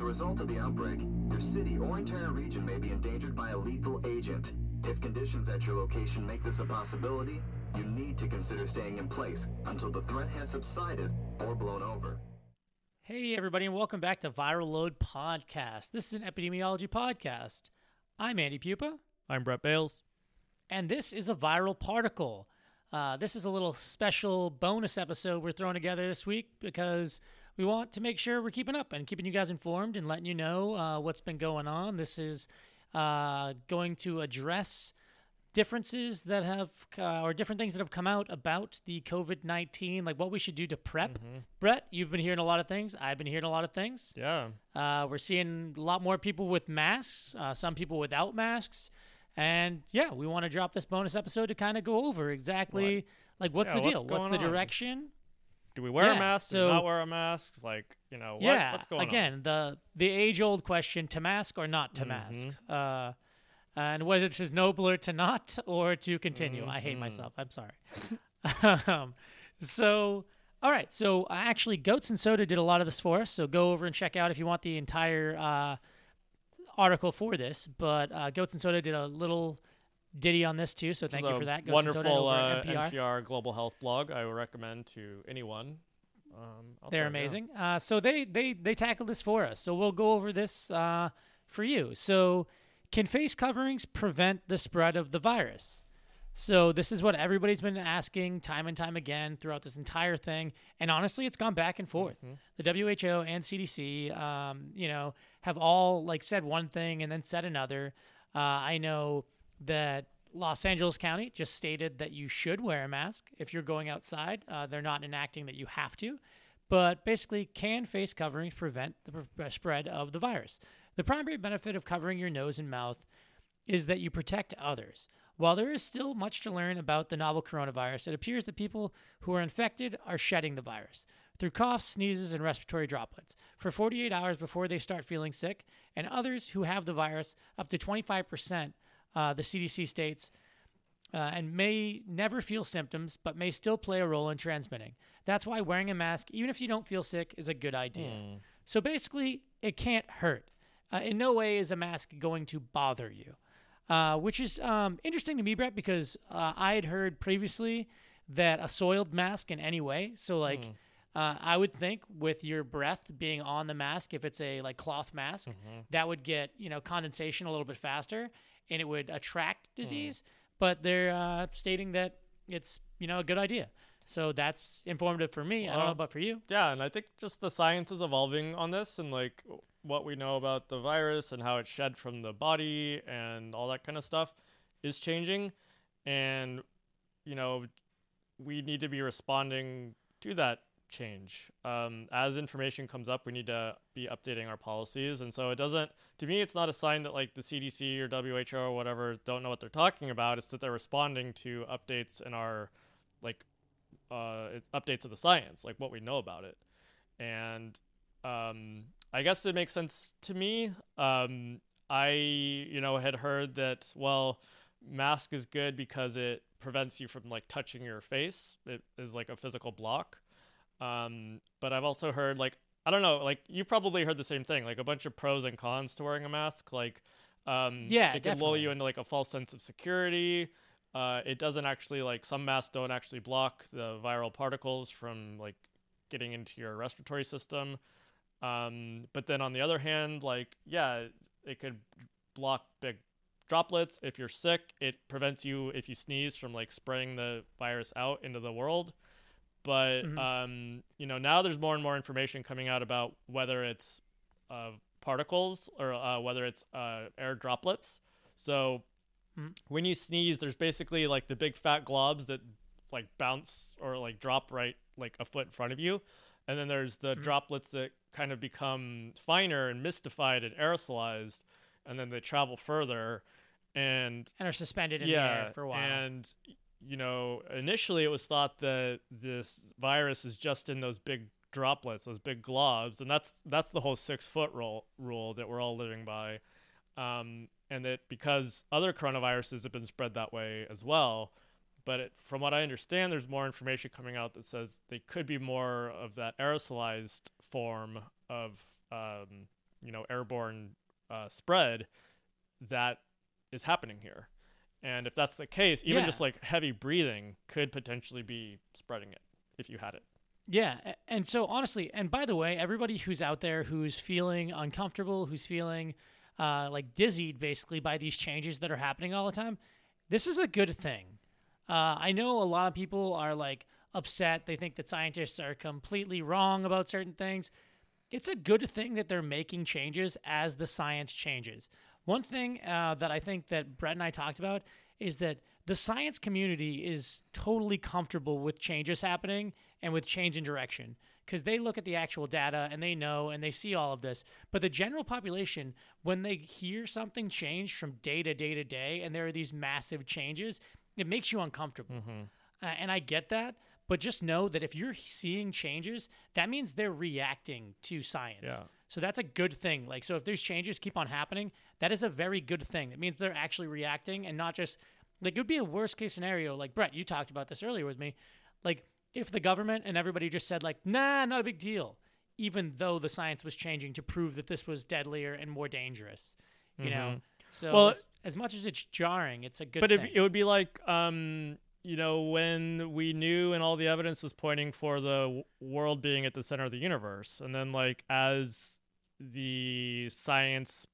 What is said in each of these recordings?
As a result of the outbreak, your city or entire region may be endangered by a lethal agent. If conditions at your location make this a possibility, you need to consider staying in place until the threat has subsided or blown over. Hey, everybody, and welcome back to Viral Load Podcast. This is an epidemiology podcast. I'm Andy Pupa, I'm Brett Bales. and this is a viral particle. Uh, this is a little special bonus episode we're throwing together this week because we want to make sure we're keeping up and keeping you guys informed and letting you know uh, what's been going on. This is uh, going to address differences that have uh, or different things that have come out about the COVID nineteen, like what we should do to prep. Brett, you've been hearing a lot of things. I've been hearing a lot of things. Yeah. Uh, we're seeing a lot more people with masks, uh, some people without masks. And yeah, we want to drop this bonus episode to kind of go over exactly like what's Yeah, the deal? What's going the on? direction? Do we wear Yeah, a mask? Do we not wear a mask? Like, you know, what, yeah, what's going again, on? Again, the the age old question: to mask or not to mask? Mm-hmm. Uh, and was it just nobler to not or to continue? I hate Mhm. myself. I'm sorry. um, so, all right. So, uh, actually, Goats and Soda did a lot of this for us. So, go over and check out if you want the entire uh, article for this. But uh, Goats and Soda did a little ditty on this too. So, thank you for that. Goats Wonderful uh, NPR. NPR global health blog. I would recommend to anyone. Um, They're amazing. Uh, so they they they tackled this for us. So we'll go over this uh, for you. So can face coverings prevent the spread of the virus? So this is what everybody's been asking time and time again throughout this entire thing, and honestly, it's gone back and forth. The WHO and CDC, um, you know, have all like said one thing and then said another. Uh, I know that Los Angeles County just stated that you should wear a mask if you're going outside. Uh, they're not enacting that you have to, but basically, can face coverings prevent the uh, spread of the virus? The primary benefit of covering your nose and mouth is that you protect others. While there is still much to learn about the novel coronavirus, it appears that people who are infected are shedding the virus through coughs, sneezes, and respiratory droplets for 48 hours before they start feeling sick, and others who have the virus up to 25%, uh, the CDC states, uh, and may never feel symptoms, but may still play a role in transmitting. That's why wearing a mask, even if you don't feel sick, is a good idea. So basically, it can't hurt. Uh, in no way is a mask going to bother you, uh, which is um, interesting to me, Brett, because uh, I had heard previously that a soiled mask in any way, so like. Uh, I would think with your breath being on the mask, if it's a like cloth mask, that would get you know condensation a little bit faster, and it would attract disease. But they're uh, stating that it's you know a good idea. So that's informative for me. I don't know Well, about for you. Yeah, and I think just the science is evolving on this and like what we know about the virus and how it's shed from the body and all that kind of stuff is changing. And, you know, we need to be responding to that change. Um, as information comes up, we need to be updating our policies. And so it doesn't, to me, it's not a sign that like the CDC or WHO or whatever don't know what they're talking about. It's that they're responding to updates in our, like, uh, updates of the science, like what we know about it. And um, I guess it makes sense to me. Um, I, you know, had heard that, well, mask is good because it prevents you from like touching your face. It is like a physical block. Um, but I've also heard like I don't know, like you've probably heard the same thing, like a bunch of pros and cons to wearing a mask. Like, um, Yeah, it can lull you into like a false sense of security. Uh, it doesn't actually like some masks don't actually block the viral particles from like getting into your respiratory system. Um, but then on the other hand, like yeah, it could block big droplets. If you're sick, it prevents you if you sneeze from like spraying the virus out into the world. But Mhm. um, you know now there's more and more information coming out about whether it's uh, particles or uh, whether it's uh, air droplets. So Mhm. when you sneeze, there's basically like the big fat globs that like bounce or like drop right like a foot in front of you, and then there's the Mhm. droplets that kind of become finer and mystified and aerosolized, and then they travel further. And and are suspended in yeah, the air for a while. and you know, initially it was thought that this virus is just in those big droplets, those big globs, and that's that's the whole six foot rule rule that we're all living by. Um, and that because other coronaviruses have been spread that way as well. But it, from what I understand, there's more information coming out that says they could be more of that aerosolized form of um, you know airborne uh, spread that is happening here. And if that's the case, even Yeah. just like heavy breathing could potentially be spreading it if you had it. Yeah, and so honestly, and by the way, everybody who's out there who's feeling uncomfortable, who's feeling uh, like dizzied basically by these changes that are happening all the time, this is a good thing. Uh, I know a lot of people are like upset; they think that scientists are completely wrong about certain things. It's a good thing that they're making changes as the science changes. One thing uh, that I think that Brett and I talked about is that the science community is totally comfortable with changes happening and with change in direction because they look at the actual data and they know and they see all of this. But the general population, when they hear something change from day to day to day and there are these massive changes, it makes you uncomfortable. Uh, and I get that. But just know that if you're seeing changes, that means they're reacting to science. Yeah. So that's a good thing. Like, so if these changes keep on happening, that is a very good thing. It means they're actually reacting and not just like it would be a worst case scenario. Like Brett, you talked about this earlier with me. Like if the government and everybody just said like, nah, not a big deal, even though the science was changing to prove that this was deadlier and more dangerous. You know. So Mm-hmm. Well, as, as much as it's jarring, it's a good but thing. it, it would be like um you know when we knew and all the evidence was pointing for the world being at the center of the universe. And then like as the science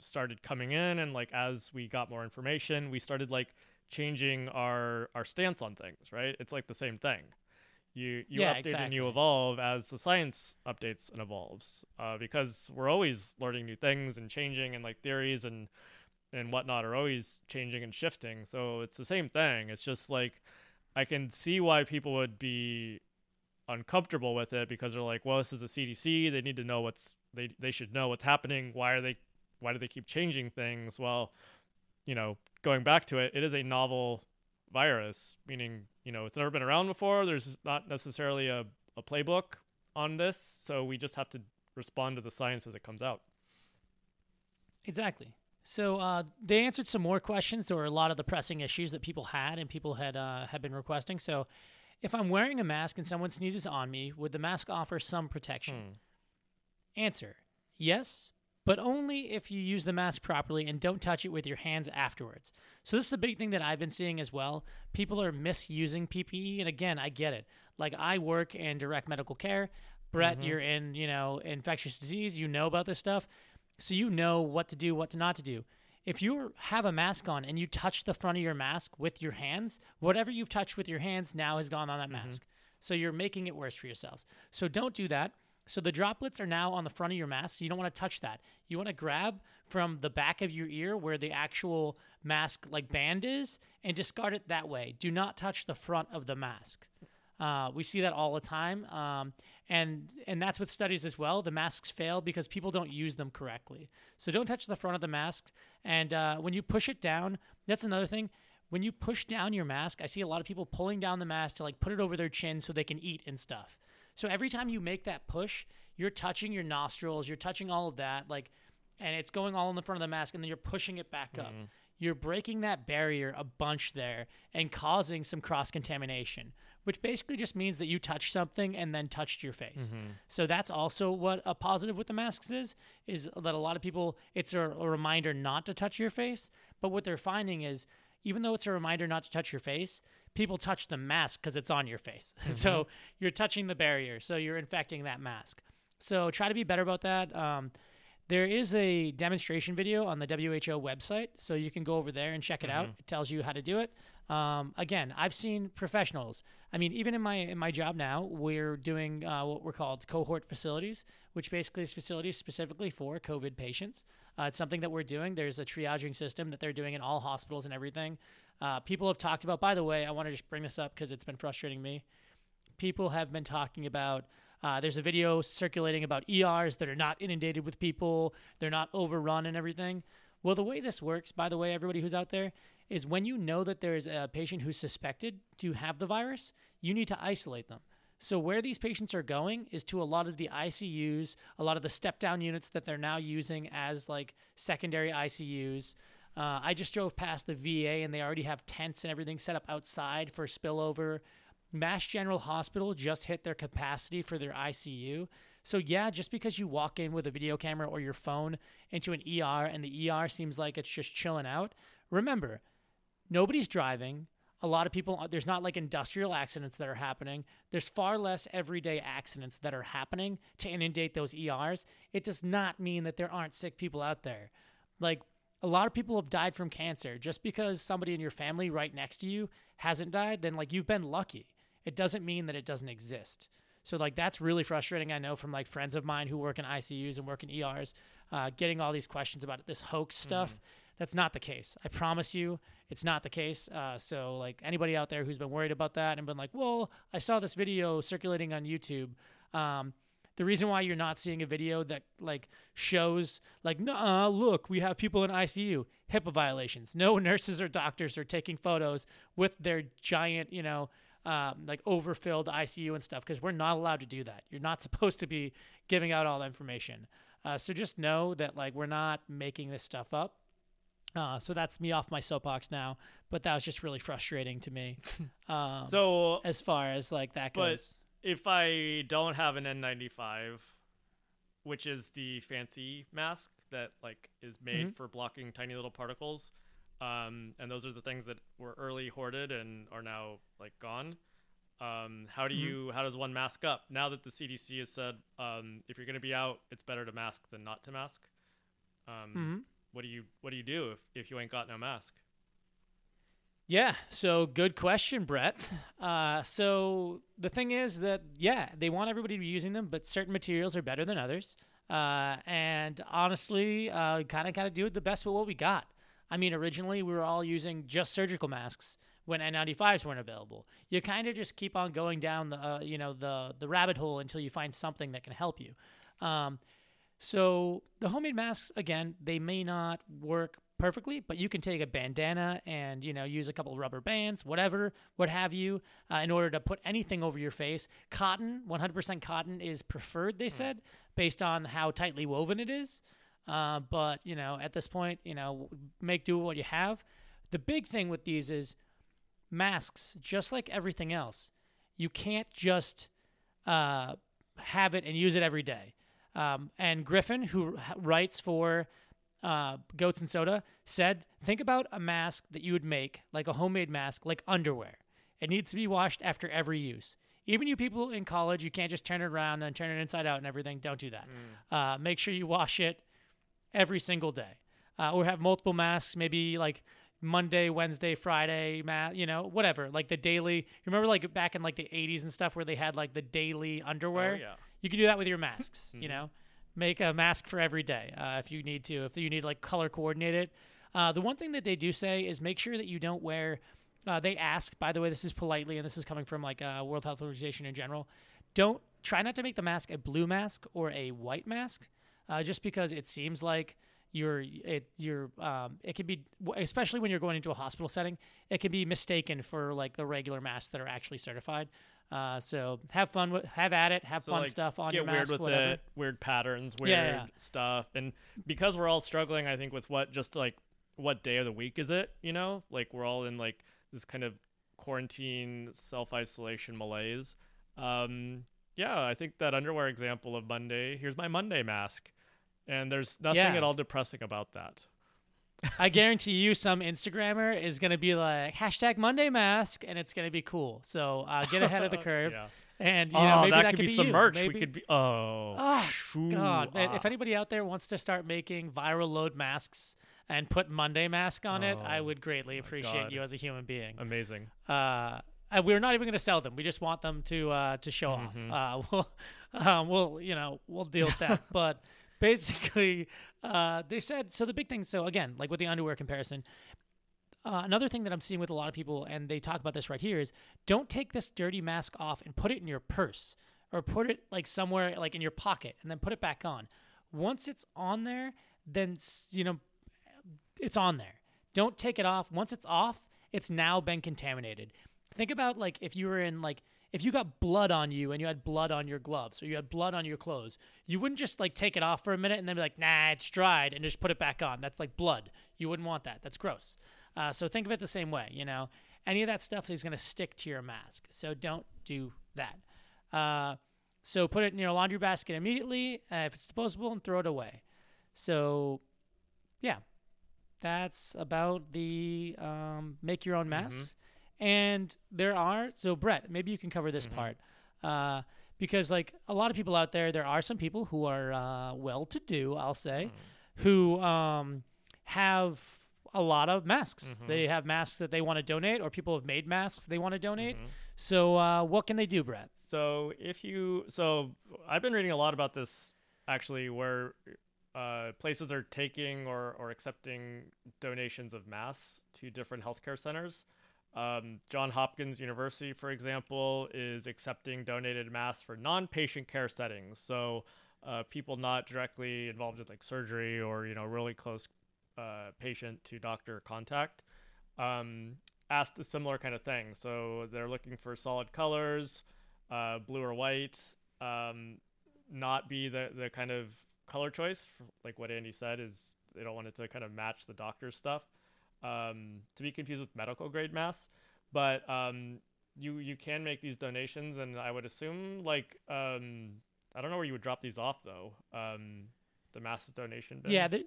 started coming in and like as we got more information we started like changing our our stance on things right? It's like the same thing. You you Yeah, update and you evolve as the science updates and evolves uh, because we're always learning new things and changing and like theories and and whatnot are always changing and shifting. So it's the same thing. It's just like I can see why people would be uncomfortable with it because they're like, well, this is the CDC. They need to know what's they they should know what's happening. Why are they why do they keep changing things? Well, you know, going back to it, it is a novel virus, meaning you know it's never been around before. There's not necessarily a, a playbook on this, so we just have to respond to the science as it comes out. Exactly. So uh, they answered some more questions. There were a lot of the pressing issues that people had and people had uh, had been requesting. So, if I'm wearing a mask and someone sneezes on me, would the mask offer some protection? Answer: Yes, but only if you use the mask properly and don't touch it with your hands afterwards. So this is a big thing that I've been seeing as well. People are misusing PPE, and again, I get it. Like I work in direct medical care. Brett, you're in you know infectious disease. You know about this stuff, so you know what to do, what to not to do. If you have a mask on and you touch the front of your mask with your hands, whatever you've touched with your hands now has gone on that mask. So you're making it worse for yourselves. So don't do that. So the droplets are now on the front of your mask. So you don't want to touch that. You want to grab from the back of your ear where the actual mask like band is and discard it that way. Do not touch the front of the mask. Uh, we see that all the time, um, and and that's with studies as well. The masks fail because people don't use them correctly. So don't touch the front of the mask. And uh, when you push it down, that's another thing. When you push down your mask, I see a lot of people pulling down the mask to like put it over their chin so they can eat and stuff. So every time you make that push, you're touching your nostrils, you're touching all of that, like, and it's going all in the front of the mask, and then you're pushing it back up. You're breaking that barrier a bunch there and causing some cross contamination, which basically just means that you touched something and then touched your face. So that's also what a positive with the masks is, is that a lot of people, it's a, a reminder not to touch your face. But what they're finding is, even though it's a reminder not to touch your face, people touch the mask because it's on your face. so you're touching the barrier. So you're infecting that mask. So try to be better about that. Um, there is a demonstration video on the WHO website, so you can go over there and check it out. It tells you how to do it. Um, again, I've seen professionals. I mean, even in my in my job now, we're doing uh, what we're called cohort facilities, which basically is facilities specifically for COVID patients. Uh, it's something that we're doing. There's a triaging system that they're doing in all hospitals and everything. Uh, people have talked about. By the way, I want to just bring this up because it's been frustrating me people have been talking about uh, there's a video circulating about ERs that are not inundated with people, they're not overrun and everything. Well, the way this works, by the way, everybody who's out there, is when you know that there's a patient who's suspected to have the virus, you need to isolate them. So, where these patients are going is to a lot of the ICUs, a lot of the step down units that they're now using as like secondary ICUs. Uh, I just drove past the VA and they already have tents and everything set up outside for spillover. Mass General Hospital just hit their capacity for their ICU. So yeah, just because you walk in with a video camera or your phone into an ER and the ER seems like it's just chilling out, remember, nobody's driving. A lot of people, there's not like industrial accidents that are happening. There's far less everyday accidents that are happening to inundate those ERs. It does not mean that there aren't sick people out there. Like, a lot of people have died from cancer. Just because somebody in your family right next to you hasn't died, then like you've been lucky. It doesn't mean that it doesn't exist. So like that's really frustrating. I know from like friends of mine who work in ICUs and work in ERs, uh, getting all these questions about this hoax stuff. Mm-hmm. That's not the case. I promise you, it's not the case. Uh, so like anybody out there who's been worried about that and been like, well, I saw this video circulating on YouTube. Um, the reason why you're not seeing a video that like shows like nah look we have people in ICU HIPAA violations no nurses or doctors are taking photos with their giant you know um, like overfilled ICU and stuff because we're not allowed to do that you're not supposed to be giving out all the information uh, so just know that like we're not making this stuff up uh, so that's me off my soapbox now, but that was just really frustrating to me. Um, so as far as like that goes, if I don't have an N95, which is the fancy mask that like is made mm-hmm. for blocking tiny little particles, um, and those are the things that were early hoarded and are now like gone. Um, how do mm-hmm. you how does one mask up now that the CDC has said um, if you're going to be out, it's better to mask than not to mask? Um, mm-hmm. What do you what do you do if if you ain't got no mask? Yeah, so good question, Brett. Uh, so the thing is that yeah, they want everybody to be using them, but certain materials are better than others. Uh, and honestly, uh, kind of got to do it the best with what we got. I mean, originally we were all using just surgical masks when N95s weren't available. You kind of just keep on going down the uh, you know the the rabbit hole until you find something that can help you. Um, so the homemade masks again, they may not work perfectly, but you can take a bandana and you know use a couple rubber bands, whatever, what have you, uh, in order to put anything over your face. Cotton, 100% cotton is preferred, they hmm. said, based on how tightly woven it is. Uh, but you know, at this point, you know, make do with what you have. The big thing with these is masks, just like everything else. You can't just uh, have it and use it every day. Um, and Griffin, who writes for uh, Goats and Soda, said, think about a mask that you would make, like a homemade mask, like underwear. It needs to be washed after every use. Even you people in college, you can't just turn it around and turn it inside out and everything. Don't do that. Mm. Uh, make sure you wash it every single day. Uh, or have multiple masks, maybe like Monday, Wednesday, Friday, ma- you know, whatever. Like the daily. You Remember, like back in like the '80s and stuff, where they had like the daily underwear. Oh, yeah. You can do that with your masks. you know, make a mask for every day uh, if you need to. If you need like color coordinated. Uh, the one thing that they do say is make sure that you don't wear. Uh, they ask, by the way, this is politely, and this is coming from like uh, World Health Organization in general. Don't try not to make the mask a blue mask or a white mask, uh, just because it seems like you're it you're um, it can be especially when you're going into a hospital setting, it can be mistaken for like the regular masks that are actually certified. Uh, so have fun with, have at it, have so fun like, stuff on get your mask, weird with whatever. it, weird patterns, weird yeah, yeah. stuff, and because we're all struggling, I think with what just like what day of the week is it? You know, like we're all in like this kind of quarantine, self isolation malaise. Um, yeah, I think that underwear example of Monday. Here's my Monday mask, and there's nothing yeah. at all depressing about that. I guarantee you, some Instagrammer is going to be like hashtag Monday mask, and it's going to be cool. So uh, get ahead of the curve. yeah. And you know, oh, maybe that, that could, be, be some you. merch. Maybe. We could be. Oh, oh God! if anybody out there wants to start making viral load masks and put Monday mask on oh, it, I oh would greatly appreciate God. you as a human being. Amazing. Uh, we're not even going to sell them. We just want them to uh, to show mm-hmm. off. Uh, we'll, um, we'll you know we'll deal with that. but basically, uh, they said so. The big thing. So again, like with the underwear comparison, uh, another thing that I'm seeing with a lot of people, and they talk about this right here, is don't take this dirty mask off and put it in your purse or put it like somewhere like in your pocket and then put it back on. Once it's on there, then you know it's on there. Don't take it off. Once it's off, it's now been contaminated. Think about like if you were in like if you got blood on you and you had blood on your gloves or you had blood on your clothes, you wouldn't just like take it off for a minute and then be like, nah, it's dried and just put it back on. That's like blood. You wouldn't want that. That's gross. Uh, so think of it the same way. You know, any of that stuff is going to stick to your mask. So don't do that. Uh, So put it in your laundry basket immediately uh, if it's disposable and throw it away. So, yeah, that's about the um, make your own masks. And there are so Brett, maybe you can cover this part uh, because like a lot of people out there, there are some people who are uh, well-to-do, I'll say, who um, have a lot of masks. They have masks that they want to donate, or people have made masks they want to donate. So, uh, what can they do, Brett? So if you, so I've been reading a lot about this actually, where uh, places are taking or, or accepting donations of masks to different healthcare centers. Um, John Hopkins University, for example, is accepting donated masks for non-patient care settings. So uh, people not directly involved with like surgery or you know really close uh, patient to doctor contact. Um, asked a similar kind of thing. So they're looking for solid colors, uh, blue or white, um, not be the, the kind of color choice, like what Andy said, is they don't want it to kind of match the doctor's stuff, um, to be confused with medical grade masks. But um, you you can make these donations, and I would assume like um, I don't know where you would drop these off though. Um, the mass donation. Bin. Yeah, there,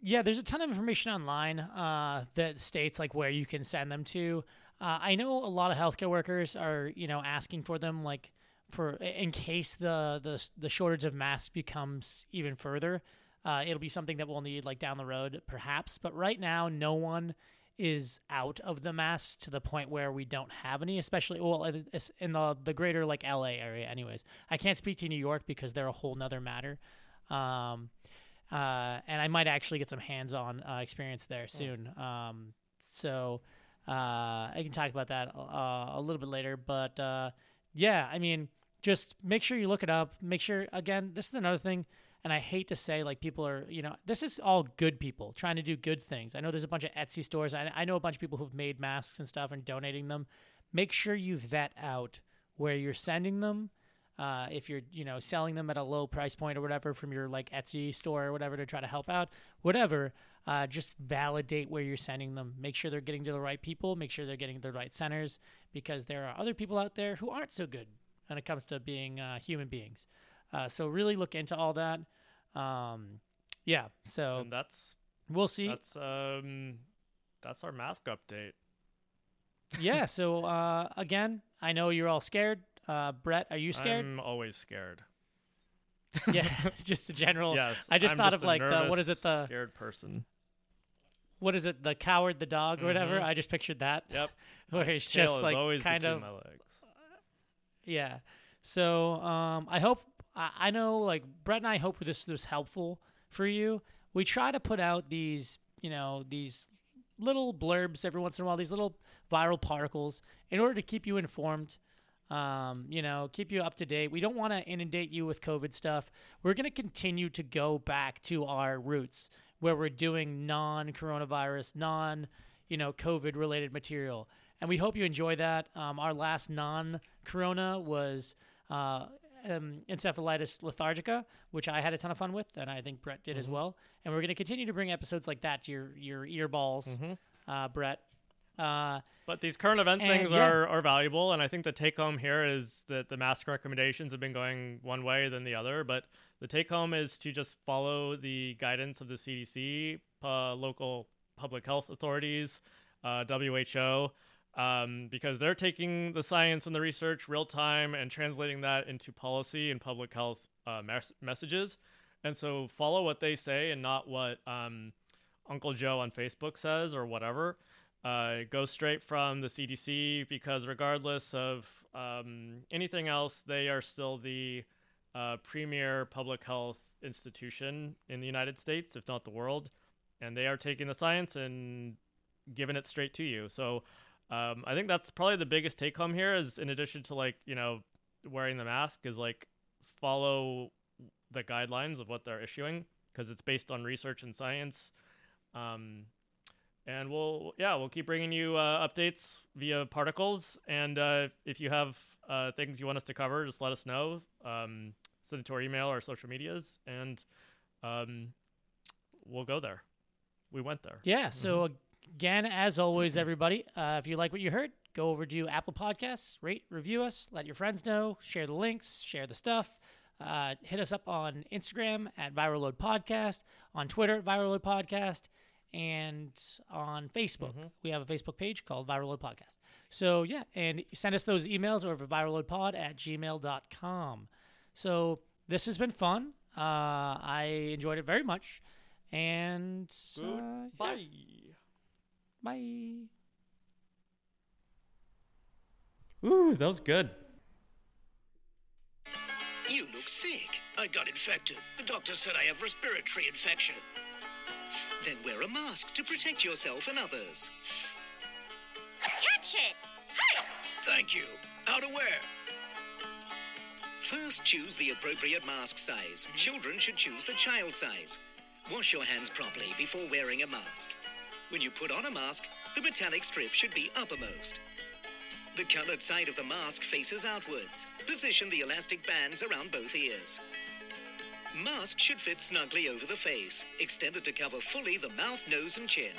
yeah. There's a ton of information online uh, that states like where you can send them to. Uh, I know a lot of healthcare workers are you know asking for them like for in case the the the shortage of masks becomes even further. Uh, it'll be something that we'll need like down the road, perhaps. But right now, no one is out of the masks to the point where we don't have any. Especially well, in- in the the greater like LA area. Anyways, I can't speak to New York because they're a whole nother matter. Um, uh, and I might actually get some hands-on uh, experience there soon. Um, so uh, I can talk about that uh, a little bit later. But uh, yeah, I mean, just make sure you look it up. Make sure again, this is another thing. And I hate to say, like, people are, you know, this is all good people trying to do good things. I know there's a bunch of Etsy stores. I, I know a bunch of people who've made masks and stuff and donating them. Make sure you vet out where you're sending them uh, if you're you know selling them at a low price point or whatever from your like Etsy store or whatever to try to help out whatever uh, just validate where you're sending them make sure they're getting to the right people make sure they're getting to the right centers because there are other people out there who aren't so good when it comes to being uh, human beings uh, so really look into all that um, yeah so and that's we'll see that's um that's our mask update. yeah so uh, again I know you're all scared uh, Brett are you scared I'm always scared. yeah just a general yes, I just I'm thought just of like the what is it the scared person? what is it the coward the dog or whatever Mhm. I just pictured that Yep. where it's just like always kind of my legs. yeah so um I hope I, know like Brett and I hope this was helpful for you we try to put out these you know these little blurbs every once in a while these little viral particles in order to keep you informed um, you know, keep you up to date. We don't want to inundate you with COVID stuff. We're going to continue to go back to our roots where we're doing non coronavirus, non, you know, COVID related material. And we hope you enjoy that. Um, our last non corona was uh, um, encephalitis lethargica, which I had a ton of fun with, and I think Brett did as well. And we're going to continue to bring episodes like that to your, your ear balls, uh, Brett. Uh, But these current event And, things yeah. are, are valuable, and I think the take home here is that the mask recommendations have been going one way than the other. But the take home is to just follow the guidance of the CDC, uh, local public health authorities, uh, WHO, um, because they're taking the science and the research real time and translating that into policy and public health uh, mes- messages. And so follow what they say and not what um, Uncle Joe on Facebook says or whatever uh, go straight from the CDC because regardless of um, anything else, they are still the uh, premier public health institution in the United States, if not the world, and they are taking the science and giving it straight to you. So um, I think that's probably the biggest take home here. Is in addition to like you know wearing the mask, is like follow the guidelines of what they're issuing because it's based on research and science. Um, and we'll yeah we'll keep bringing you uh, updates via particles and uh, if you have uh, things you want us to cover just let us know um, send it to our email or social medias and um, we'll go there we went there Yeah. So uh, Again, as always, everybody, uh, if you like what you heard, go over to Apple Podcasts, rate, review us, let your friends know, share the links, share the stuff. Uh, hit us up on Instagram at Viral Load Podcast, on Twitter at Viral Load Podcast, and on Facebook. We have a Facebook page called Viral Load Podcast. So, yeah, and send us those emails over at viralloadpod at gmail.com. So, this has been fun. Uh, I enjoyed it very much. And uh, yeah. Bye. Bye. Ooh, that was good. You look sick. I got infected. The doctor said I have respiratory infection. Then wear a mask to protect yourself and others. Catch it! Hi! Thank you. How to wear? First, choose the appropriate mask size. Mm-hmm. Children should choose the child size. Wash your hands properly before wearing a mask. When you put on a mask, the metallic strip should be uppermost. The colored side of the mask faces outwards. Position the elastic bands around both ears. Mask should fit snugly over the face, extended to cover fully the mouth, nose, and chin.